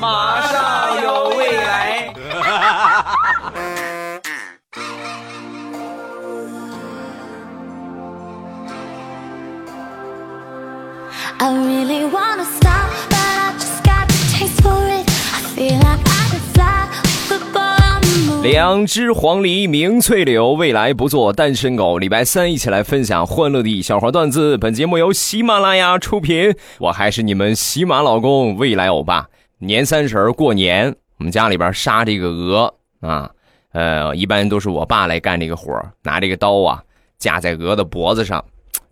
马上有未来。I really wanna stop, but I just got the taste for it. I feel like I could fly with a ball on the moon. 两只黄鹂鸣翠柳，未来不做单身狗。礼拜三一起来分享欢乐的小花段子。本节目由喜马拉雅出品，我还是你们喜马老公未来欧巴。年三十过年，我们家里边杀这个鹅啊，呃，一般都是我爸来干这个活拿这个刀啊架在鹅的脖子上，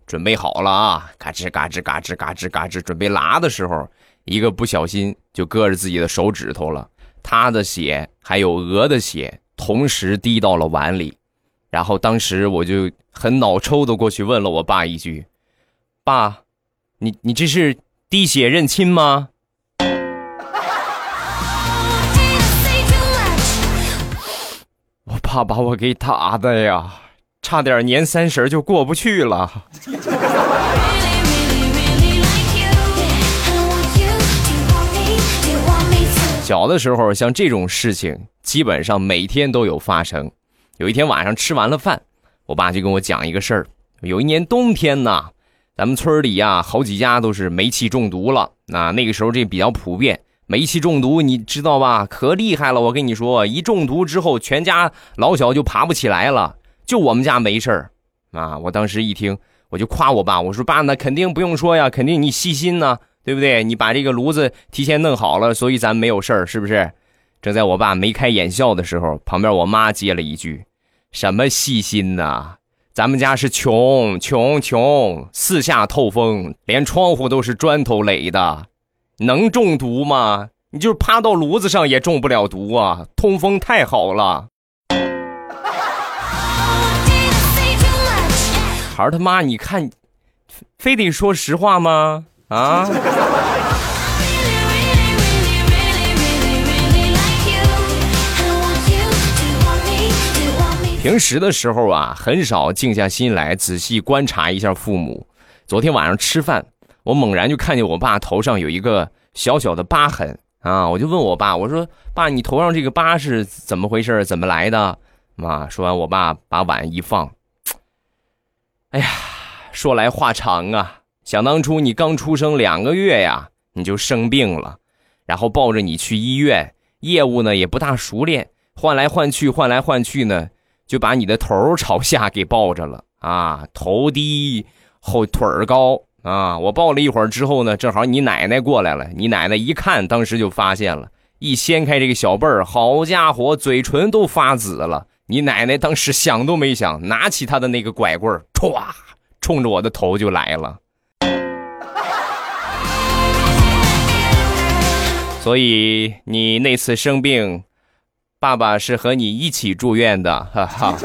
准备好了啊，嘎吱嘎吱嘎吱嘎吱嘎吱，准备拉的时候，一个不小心就割着自己的手指头了。他的血还有鹅的血同时滴到了碗里，然后当时我就很脑抽的过去问了我爸一句：“爸，你你这是滴血认亲吗我爸把我给打的呀，差点年三十就过不去了。小的时候，像这种事情基本上每天都有发生。有一天晚上吃完了饭，我爸就跟我讲一个事儿。有一年冬天呢，咱们村里呀好几家都是煤气中毒了。那那个时候这比较普遍，煤气中毒你知道吧？可厉害了！我跟你说，一中毒之后，全家老小就爬不起来了。就我们家没事儿啊！我当时一听，我就夸我爸，我说爸，那肯定不用说呀，肯定你细心呐、对不对？你把这个炉子提前弄好了，所以咱没有事儿，是不是？正在我爸眉开眼笑的时候，旁边我妈接了一句：“什么细心呐？咱们家是穷穷穷，四下透风，连窗户都是砖头垒的，能中毒吗？你就是趴到炉子上也中不了毒啊，通风太好了。孩儿他妈，你看，非得说实话吗？啊？”平时的时候啊，很少静下心来仔细观察一下父母。昨天晚上吃饭，我猛然就看见我爸头上有一个小小的疤痕啊，我就问我爸，我说：“爸，你头上这个疤是怎么回事？怎么来的？”妈说完，我爸把碗一放，哎呀，说来话长啊。想当初你刚出生两个月呀，你就生病了，然后抱着你去医院，业务呢也不大熟练，换来换去，换来换去呢，就把你的头朝下给抱着了啊，头低后腿高啊。我抱了一会儿之后呢，正好你奶奶过来了，你奶奶一看，当时就发现了，一掀开这个小被儿，好家伙，嘴唇都发紫了。你奶奶当时想都没想，拿起她的那个拐棍儿，歘，冲着我的头就来了。所以你那次生病，爸爸是和你一起住院的，哈哈。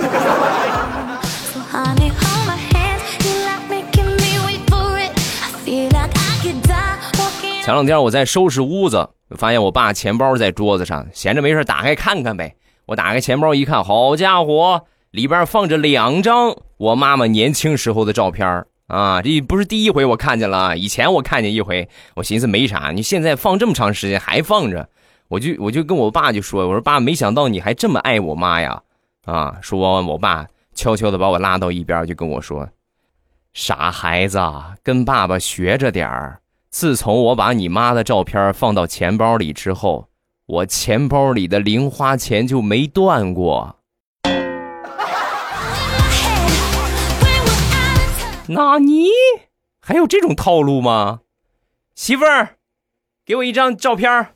前两天我在收拾屋子，发现我爸钱包在桌子上，闲着没事打开看看呗。我打开钱包一看，好家伙，里边放着两张我妈妈年轻时候的照片啊！这不是第一回我看见了，以前我看见一回，我寻思没啥，你现在放这么长时间还放着，我就我就跟我爸就说，我说爸，没想到你还这么爱我妈呀！啊，说完我爸悄悄的把我拉到一边，就跟我说：“傻孩子，跟爸爸学着点儿。自从我把你妈的照片放到钱包里之后，我钱包里的零花钱就没断过。纳尼？还有这种套路吗？媳妇儿，给我一张照片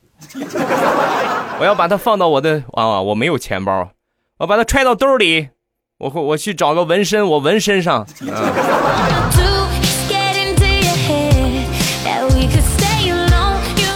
我要把它放到我的啊，我没有钱包，我把它揣到兜里，我我去找个纹身，我纹身上。Wanna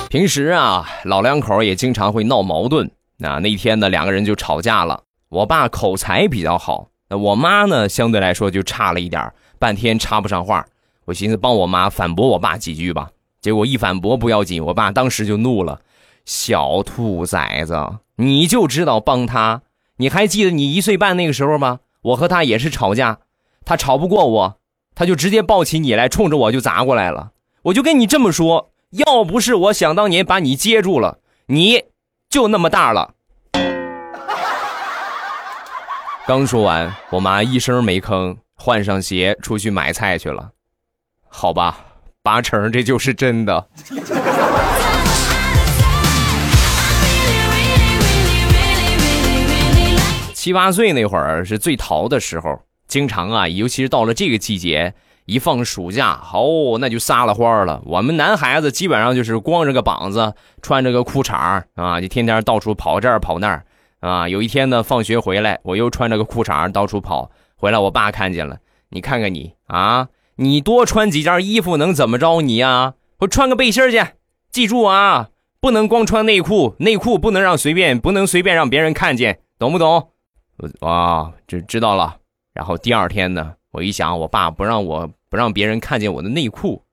平时啊，老两口也经常会闹矛盾。那那天呢，两个人就吵架了。我爸口才比较好，那我妈呢，相对来说就差了一点半天插不上话。我寻思帮我妈反驳我爸几句吧，结果一反驳不要紧，我爸当时就怒了：“小兔崽子，你就知道帮他！你还记得你一岁半那个时候吗？我和他也是吵架，他吵不过我，他就直接抱起你来，冲着我就砸过来了。我就跟你这么说，要不是我想当年把你接住了，你就那么大了。刚说完，我妈一声没吭，换上鞋出去买菜去了。好吧，八成这就是真的。七八岁那会儿是最淘的时候，经常啊，尤其是到了这个季节，一放暑假，哦，那就撒了欢了。我们男孩子基本上就是光着个膀子，穿着个裤衩啊，就天天到处跑这儿跑那儿啊。有一天呢，放学回来，我又穿着个裤衩到处跑，回来我爸看见了，你看看你啊，你多穿几件衣服能怎么着你呀？我穿个背心去，记住啊，不能光穿内裤，内裤不能让随便，不能随便让别人看见，懂不懂？啊，知知道了。然后第二天呢，我一想，我爸不让我不让别人看见我的内裤，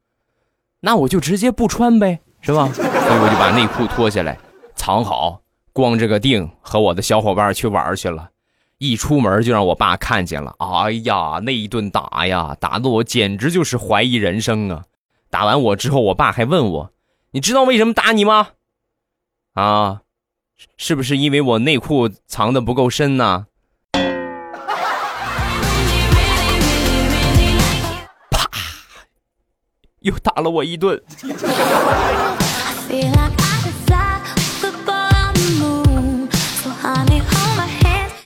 那我就直接不穿呗，是吧？所以我就把内裤脱下来藏好，光着个腚和我的小伙伴去玩去了。一出门就让我爸看见了，哎呀，那一顿打呀，打的我简直就是怀疑人生啊！打完我之后，我爸还问我：“你知道为什么打你吗？”啊，是不是因为我内裤藏的不够深呢？又打了我一顿。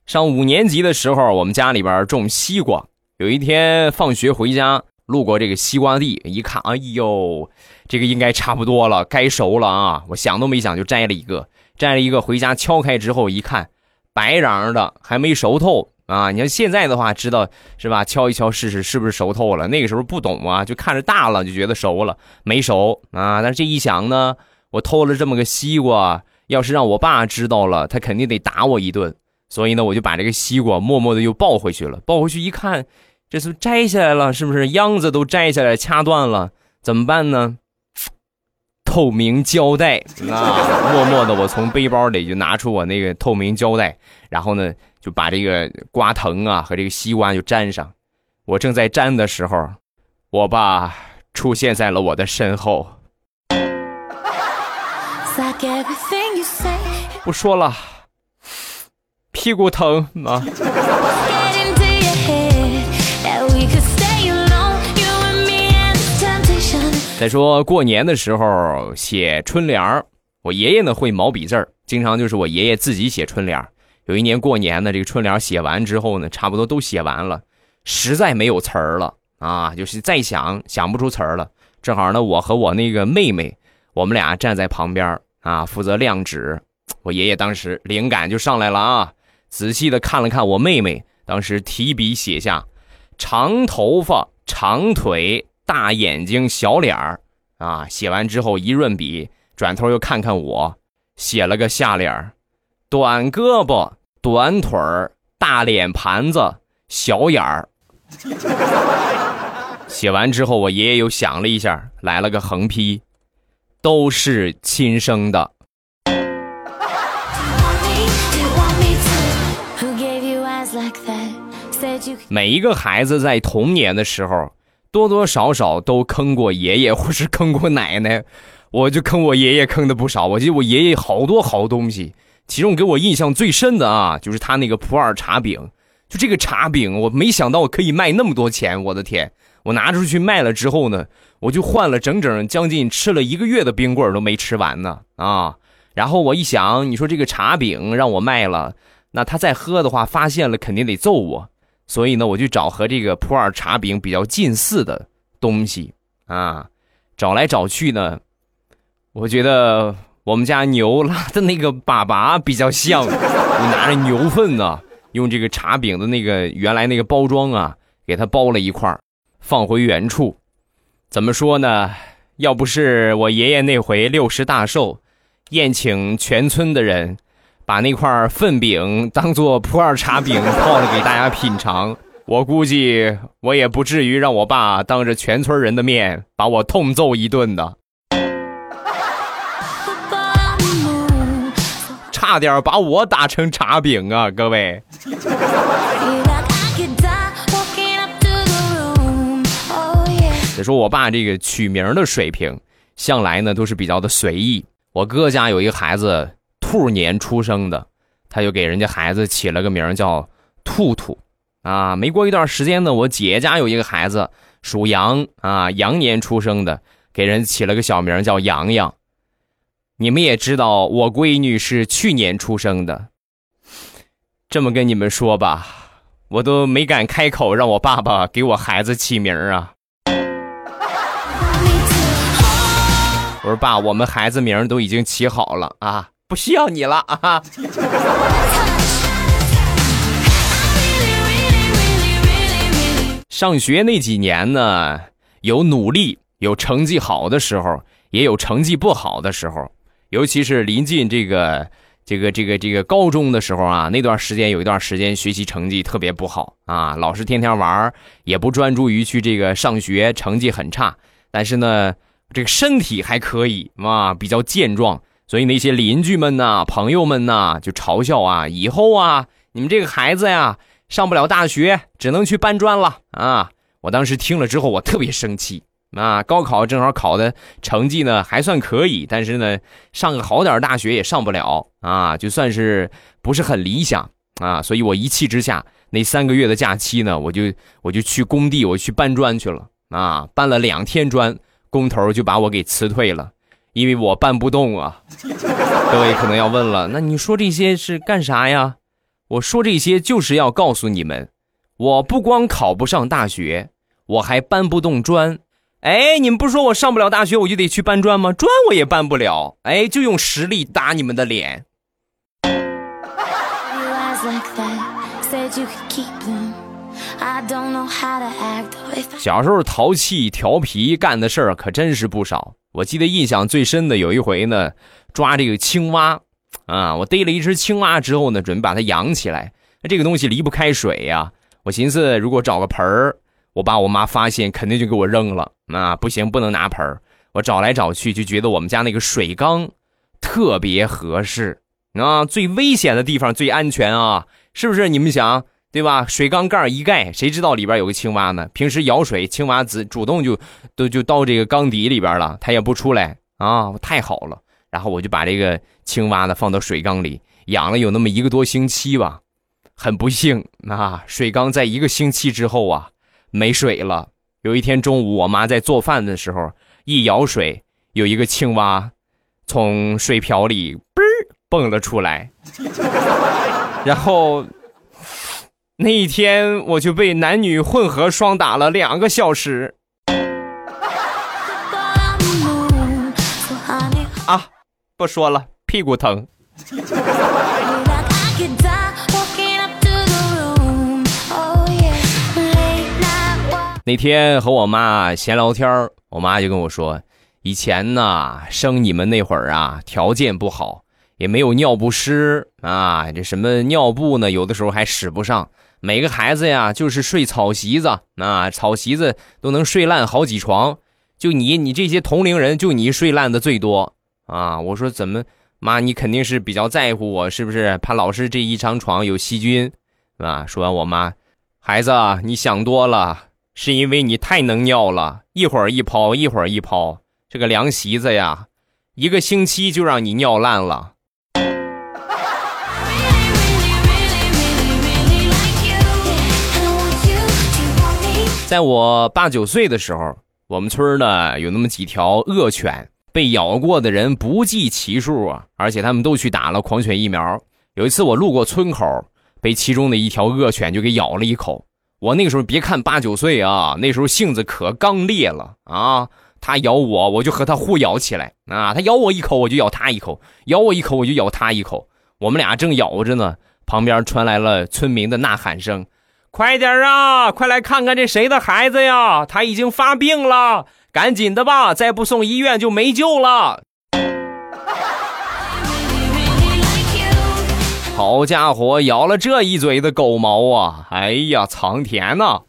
上五年级的时候，我们家里边种西瓜。有一天放学回家，路过这个西瓜地，一看，哎呦，这个应该差不多了，该熟了啊！我想都没想就摘了一个，摘了一个回家敲开之后一看，白瓤的，还没熟透。啊，你看现在的话，知道是吧？敲一敲试试是不是熟透了。那个时候不懂啊，就看着大了就觉得熟了，没熟啊。但是这一想呢，我偷了这么个西瓜，要是让我爸知道了，他肯定得打我一顿。所以呢，我就把这个西瓜默默的又抱回去了。抱回去一看，这是摘下来了，是不是秧子都摘下来掐断了？怎么办呢？透明胶带啊！默默的，我从背包里就拿出我那个透明胶带，然后呢。就把这个瓜藤啊和这个西瓜就粘上，我正在粘的时候，我爸出现在了我的身后。不说了，屁股疼啊？再说过年的时候写春联我爷爷呢会毛笔字儿，经常就是我爷爷自己写春联有一年过年呢，这个春联写完之后呢，差不多都写完了，实在没有词儿了啊，就是再想想不出词儿了。正好呢，我和我那个妹妹，我们俩站在旁边啊，负责亮纸。我爷爷当时灵感就上来了啊，仔细的看了看我妹妹，当时提笔写下“长头发、长腿、大眼睛、小脸儿”啊。写完之后一润笔，转头又看看我，写了个下联：“短胳膊。”短腿儿、大脸盘子、小眼儿。写完之后，我爷爷又想了一下，来了个横批：都是亲生的。每一个孩子在童年的时候，多多少少都坑过爷爷或是坑过奶奶。我就坑我爷爷坑的不少，我记得我爷爷好多好东西。其中给我印象最深的啊，就是他那个普洱茶饼。就这个茶饼，我没想到可以卖那么多钱。我的天！我拿出去卖了之后呢，我就换了整整将近吃了一个月的冰棍都没吃完呢啊！然后我一想，你说这个茶饼让我卖了，那他再喝的话，发现了肯定得揍我。所以呢，我就找和这个普洱茶饼比较近似的东西啊，找来找去呢，我觉得。我们家牛拉的那个粑粑比较像，我拿着牛粪呢，用这个茶饼的那个原来那个包装啊，给它包了一块放回原处。怎么说呢？要不是我爷爷那回六十大寿，宴请全村的人，把那块粪饼当做普洱茶饼泡了给大家品尝，我估计我也不至于让我爸当着全村人的面把我痛揍一顿的。差点把我打成茶饼啊！各位，得说我爸这个取名的水平，向来呢都是比较的随意。我哥家有一个孩子兔年出生的，他就给人家孩子起了个名叫兔兔。啊，没过一段时间呢，我姐家有一个孩子属羊啊，羊年出生的，给人起了个小名叫洋洋。你们也知道，我闺女是去年出生的。这么跟你们说吧，我都没敢开口让我爸爸给我孩子起名啊。我说爸，我们孩子名都已经起好了啊，不需要你了啊。上学那几年呢，有努力，有成绩好的时候，也有成绩不好的时候。尤其是临近这个、这个、这个、这个高中的时候啊，那段时间有一段时间学习成绩特别不好啊，老是天天玩，也不专注于去这个上学，成绩很差。但是呢，这个身体还可以啊，比较健壮。所以那些邻居们呐、朋友们呐，就嘲笑啊，以后啊，你们这个孩子呀。上不了大学，只能去搬砖了啊！我当时听了之后，我特别生气啊！高考正好考的成绩呢还算可以，但是呢，上个好点大学也上不了啊，就算是不是很理想啊！所以我一气之下，那三个月的假期呢，我就我就去工地，我去搬砖去了啊！搬了两天砖，工头就把我给辞退了，因为我搬不动啊！各位可能要问了，那你说这些是干啥呀？我说这些就是要告诉你们，我不光考不上大学，我还搬不动砖。哎，你们不说我上不了大学，我就得去搬砖吗？砖我也搬不了。哎，就用实力打你们的脸。小时候淘气调皮干的事儿可真是不少。我记得印象最深的有一回呢，抓这个青蛙。啊！我逮了一只青蛙之后呢，准备把它养起来。那这个东西离不开水呀。我寻思，如果找个盆儿，我爸我妈发现，肯定就给我扔了。啊，不行，不能拿盆儿。我找来找去，就觉得我们家那个水缸特别合适。啊，最危险的地方最安全啊，是不是？你们想对吧？水缸盖一盖，谁知道里边有个青蛙呢？平时舀水，青蛙子主动就都就到这个缸底里边了，它也不出来啊，太好了。然后我就把这个青蛙呢放到水缸里养了有那么一个多星期吧，很不幸啊，水缸在一个星期之后啊没水了。有一天中午，我妈在做饭的时候一舀水，有一个青蛙从水瓢里嘣蹦了出来，然后那一天我就被男女混合双打了两个小时。啊！不说了，屁股疼。那天和我妈闲聊天我妈就跟我说，以前呢生你们那会儿啊，条件不好，也没有尿不湿啊，这什么尿布呢，有的时候还使不上。每个孩子呀，就是睡草席子，啊，草席子都能睡烂好几床。就你，你这些同龄人，就你睡烂的最多。啊！我说怎么，妈，你肯定是比较在乎我，是不是？怕老师这一张床有细菌，是吧？说完，我妈，孩子，你想多了，是因为你太能尿了，一会儿一泡，一会儿一泡，这个凉席子呀，一个星期就让你尿烂了。在我八九岁的时候，我们村呢有那么几条恶犬。被咬过的人不计其数啊，而且他们都去打了狂犬疫苗。有一次我路过村口，被其中的一条恶犬就给咬了一口。我那个时候别看八九岁啊，那时候性子可刚烈了啊！它咬我，我就和它互咬起来啊！它咬我一口，我就咬它一口；咬我一口，我就咬它一口。我们俩正咬着呢，旁边传来了村民的呐喊声：“快点啊，快来看看这谁的孩子呀！他已经发病了。”赶紧的吧，再不送医院就没救了。好家伙，咬了这一嘴的狗毛啊！哎呀，苍天呐！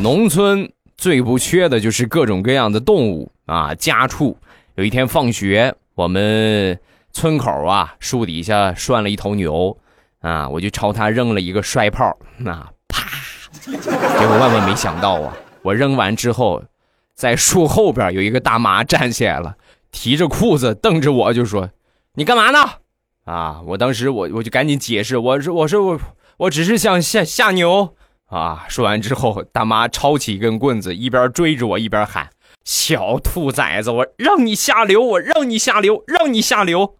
农村最不缺的就是各种各样的动物啊，家畜。有一天放学，我们。村口啊，树底下拴了一头牛，啊，我就朝他扔了一个摔炮，那啪，结果万万没想到啊，我扔完之后，在树后边有一个大妈站起来了，提着裤子瞪着我就说：“你干嘛呢？”啊！我当时我我就赶紧解释，我说我说我我只是想下下牛啊！说完之后，大妈抄起一根棍子，一边追着我一边喊：“小兔崽子，我让你下流，我让你下流，让你下流！”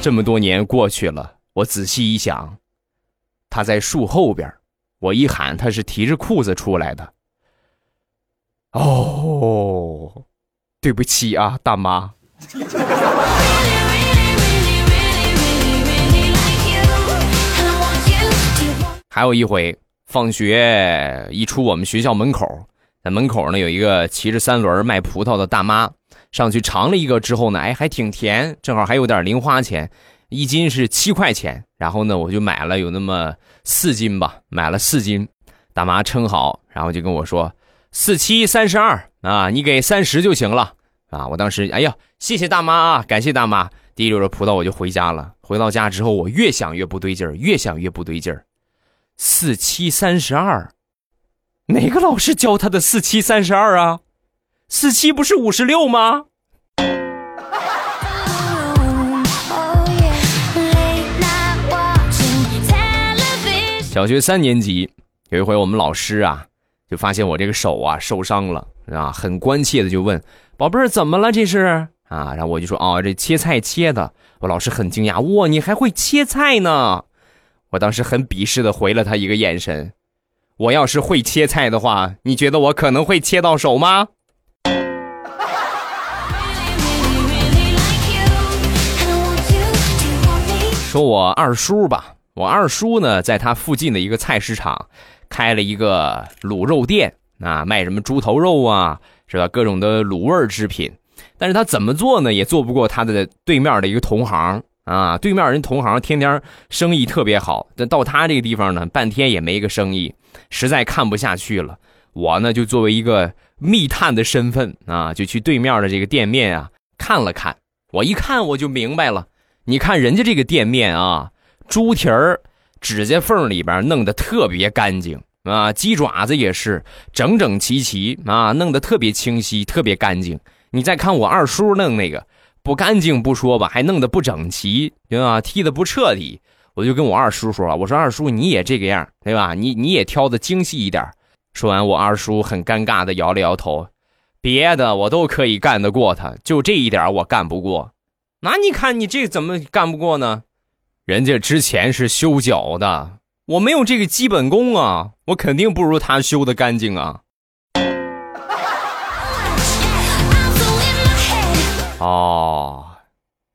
这么多年过去了，我仔细一想，他在树后边，我一喊他是提着裤子出来的。哦。对不起啊，大妈。还有一回，放学一出我们学校门口，在门口呢有一个骑着三轮卖葡萄的大妈，上去尝了一个之后呢，哎，还挺甜，正好还有点零花钱，一斤是七块钱。然后呢，我就买了有那么四斤吧，买了四斤。大妈称好，然后就跟我说。四七三十二啊，你给三十就行了啊！我当时哎呀，谢谢大妈啊，感谢大妈。提溜着葡萄我就回家了。回到家之后，我越想越不对劲儿，越想越不对劲儿。四七三十二，哪个老师教他的四七三十二啊？四七不是五十六吗？小学三年级有一回，我们老师啊。就发现我这个手啊受伤了啊，很关切的就问宝贝儿怎么了这是啊？然后我就说哦这切菜切的。我老师很惊讶哇你还会切菜呢？我当时很鄙视的回了他一个眼神。我要是会切菜的话，你觉得我可能会切到手吗？说我二叔吧，我二叔呢在他附近的一个菜市场。开了一个卤肉店啊，卖什么猪头肉啊，是吧？各种的卤味制品。但是他怎么做呢？也做不过他的对面的一个同行啊。对面人同行天天生意特别好，但到他这个地方呢，半天也没个生意，实在看不下去了。我呢，就作为一个密探的身份啊，就去对面的这个店面啊看了看。我一看我就明白了，你看人家这个店面啊，猪蹄儿。指甲缝里边弄得特别干净啊，鸡爪子也是整整齐齐啊，弄得特别清晰，特别干净。你再看我二叔弄那个，不干净不说吧，还弄得不整齐，对吧？剃的不彻底。我就跟我二叔说：“我说二叔你也这个样，对吧？你你也挑的精细一点。”说完，我二叔很尴尬的摇了摇头：“别的我都可以干得过他，就这一点我干不过。那你看你这怎么干不过呢？”人家之前是修脚的，我没有这个基本功啊，我肯定不如他修的干净啊。哦，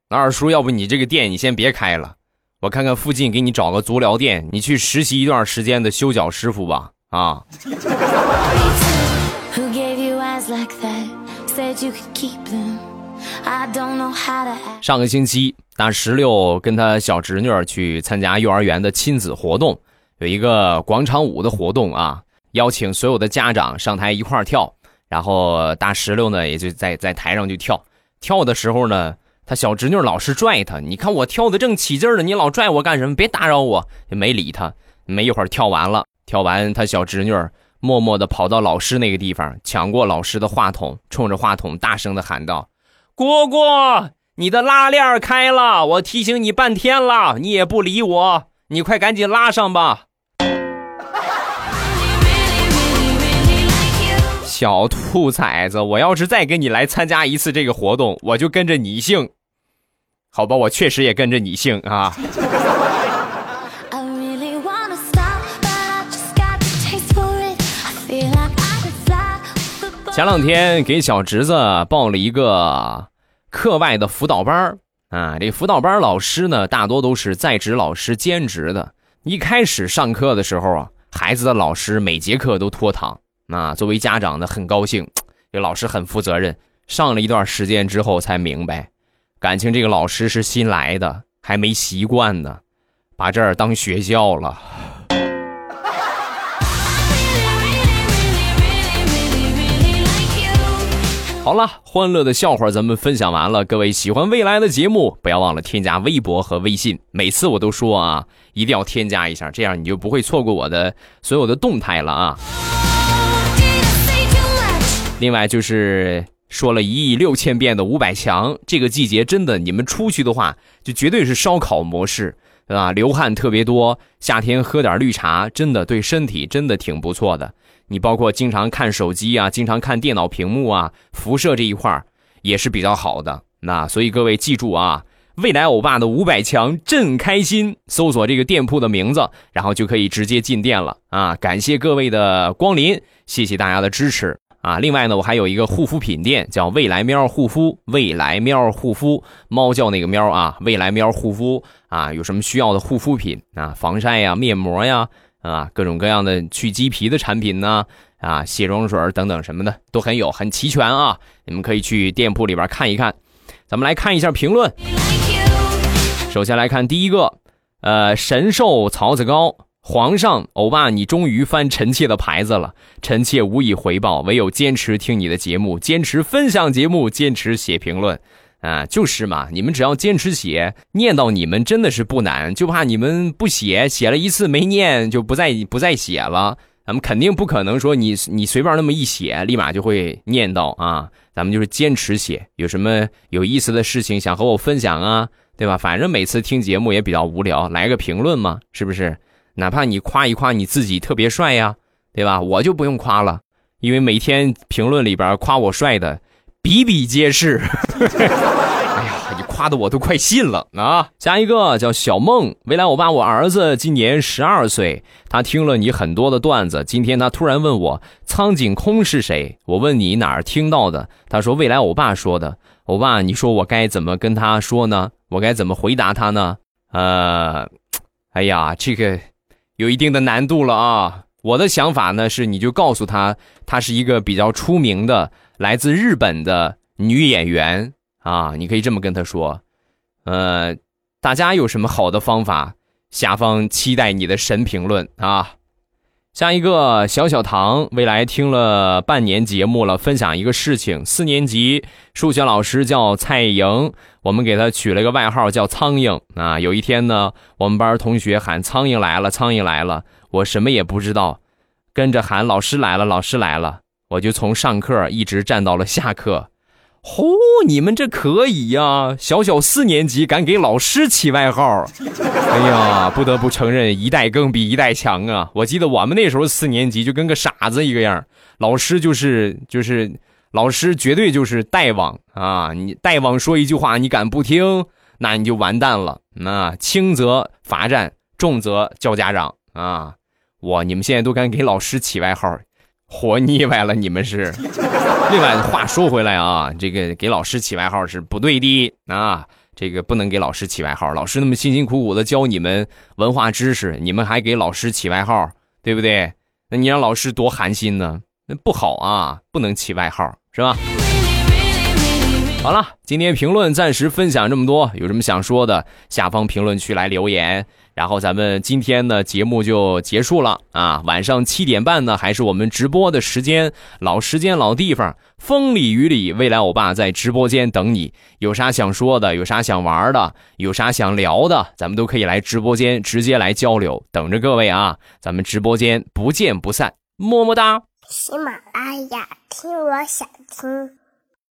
那二叔，要不你这个店你先别开了，我看看附近给你找个足疗店，你去实习一段时间的修脚师傅吧。啊。上个星期，大石榴跟他小侄女去参加幼儿园的亲子活动，有一个广场舞的活动啊，邀请所有的家长上台一块跳，然后大石榴呢也就在在台上就跳。跳的时候呢，他小侄女老是拽他，你看我跳的正起劲呢，你老拽我干什么？别打扰我，就没理他。没一会儿跳完了，跳完他小侄女默默地跑到老师那个地方，抢过老师的话筒，冲着话筒大声地喊道。蝈蝈，你的拉链开了，我提醒你半天了，你也不理我，你快赶紧拉上吧。小兔崽子，我要是再跟你来参加一次这个活动，我就跟着你姓。好吧，我确实也跟着你姓啊。前两天给小侄子报了一个课外的辅导班啊，这辅导班老师呢，大多都是在职老师兼职的。一开始上课的时候啊，孩子的老师每节课都拖堂，啊，作为家长呢很高兴，这老师很负责任。上了一段时间之后才明白，感情这个老师是新来的，还没习惯呢，把这儿当学校了。好了，欢乐的笑话咱们分享完了。各位喜欢未来的节目，不要忘了添加微博和微信。每次我都说啊，一定要添加一下，这样你就不会错过我的所有的动态了啊。另外就是说了一亿六千遍的五百强，这个季节真的，你们出去的话就绝对是烧烤模式，对吧？流汗特别多，夏天喝点绿茶，真的对身体真的挺不错的。你包括经常看手机啊，经常看电脑屏幕啊，辐射这一块也是比较好的。那所以各位记住啊，未来欧巴的五百强朕开心，搜索这个店铺的名字，然后就可以直接进店了啊！感谢各位的光临，谢谢大家的支持啊！另外呢，我还有一个护肤品店，叫未来喵护肤，未来喵护肤，猫叫那个喵啊，未来喵护肤啊，有什么需要的护肤品啊，防晒呀，面膜呀。啊各种各样的去鸡皮的产品呢，啊，卸妆水等等什么的都很有，很齐全啊。你们可以去店铺里边看一看。咱们来看一下评论。首先来看第一个，呃，神兽曹子高，皇上，欧巴，你终于翻臣妾的牌子了，臣妾无以回报，唯有坚持听你的节目，坚持分享节目，坚持写评论。啊，就是嘛，你们只要坚持写，念到你们真的是不难，就怕你们不写，写了一次没念就不再不再写了。咱们肯定不可能说你你随便那么一写，立马就会念到啊。咱们就是坚持写，有什么有意思的事情想和我分享啊，对吧？反正每次听节目也比较无聊，来个评论嘛，是不是？哪怕你夸一夸你自己特别帅呀，对吧？我就不用夸了，因为每天评论里边夸我帅的。比比皆是，哎呀，你夸的我都快信了啊！下一个叫小梦，未来我爸我儿子今年十二岁，他听了你很多的段子，今天他突然问我苍井空是谁？我问你哪儿听到的？他说未来我爸说的。欧巴，你说我该怎么跟他说呢？我该怎么回答他呢？呃，哎呀，这个有一定的难度了啊！我的想法呢是，你就告诉他，他是一个比较出名的。来自日本的女演员啊，你可以这么跟她说，呃，大家有什么好的方法？下方期待你的神评论啊！下一个小小唐，未来听了半年节目了，分享一个事情：四年级数学老师叫蔡莹，我们给他取了个外号叫苍蝇啊。有一天呢，我们班同学喊苍蝇来了，苍蝇来了，我什么也不知道，跟着喊老师来了，老师来了。我就从上课一直站到了下课，嚯！你们这可以呀，小小四年级敢给老师起外号，哎呀，不得不承认一代更比一代强啊！我记得我们那时候四年级就跟个傻子一个样，老师就是就是老师绝对就是大王啊！你大王说一句话，你敢不听，那你就完蛋了。那轻则罚站，重则叫家长啊！哇，你们现在都敢给老师起外号。活腻歪了，你们是。另外话说回来啊，这个给老师起外号是不对的啊，这个不能给老师起外号。老师那么辛辛苦苦的教你们文化知识，你们还给老师起外号，对不对？那你让老师多寒心呢？那不好啊，不能起外号，是吧？好了，今天评论暂时分享这么多，有什么想说的，下方评论区来留言。然后咱们今天呢节目就结束了啊，晚上七点半呢还是我们直播的时间，老时间老地方，风里雨里，未来欧巴在直播间等你。有啥想说的，有啥想玩的，有啥想聊的，咱们都可以来直播间直接来交流，等着各位啊！咱们直播间不见不散，么么哒。喜马拉雅听，我想听。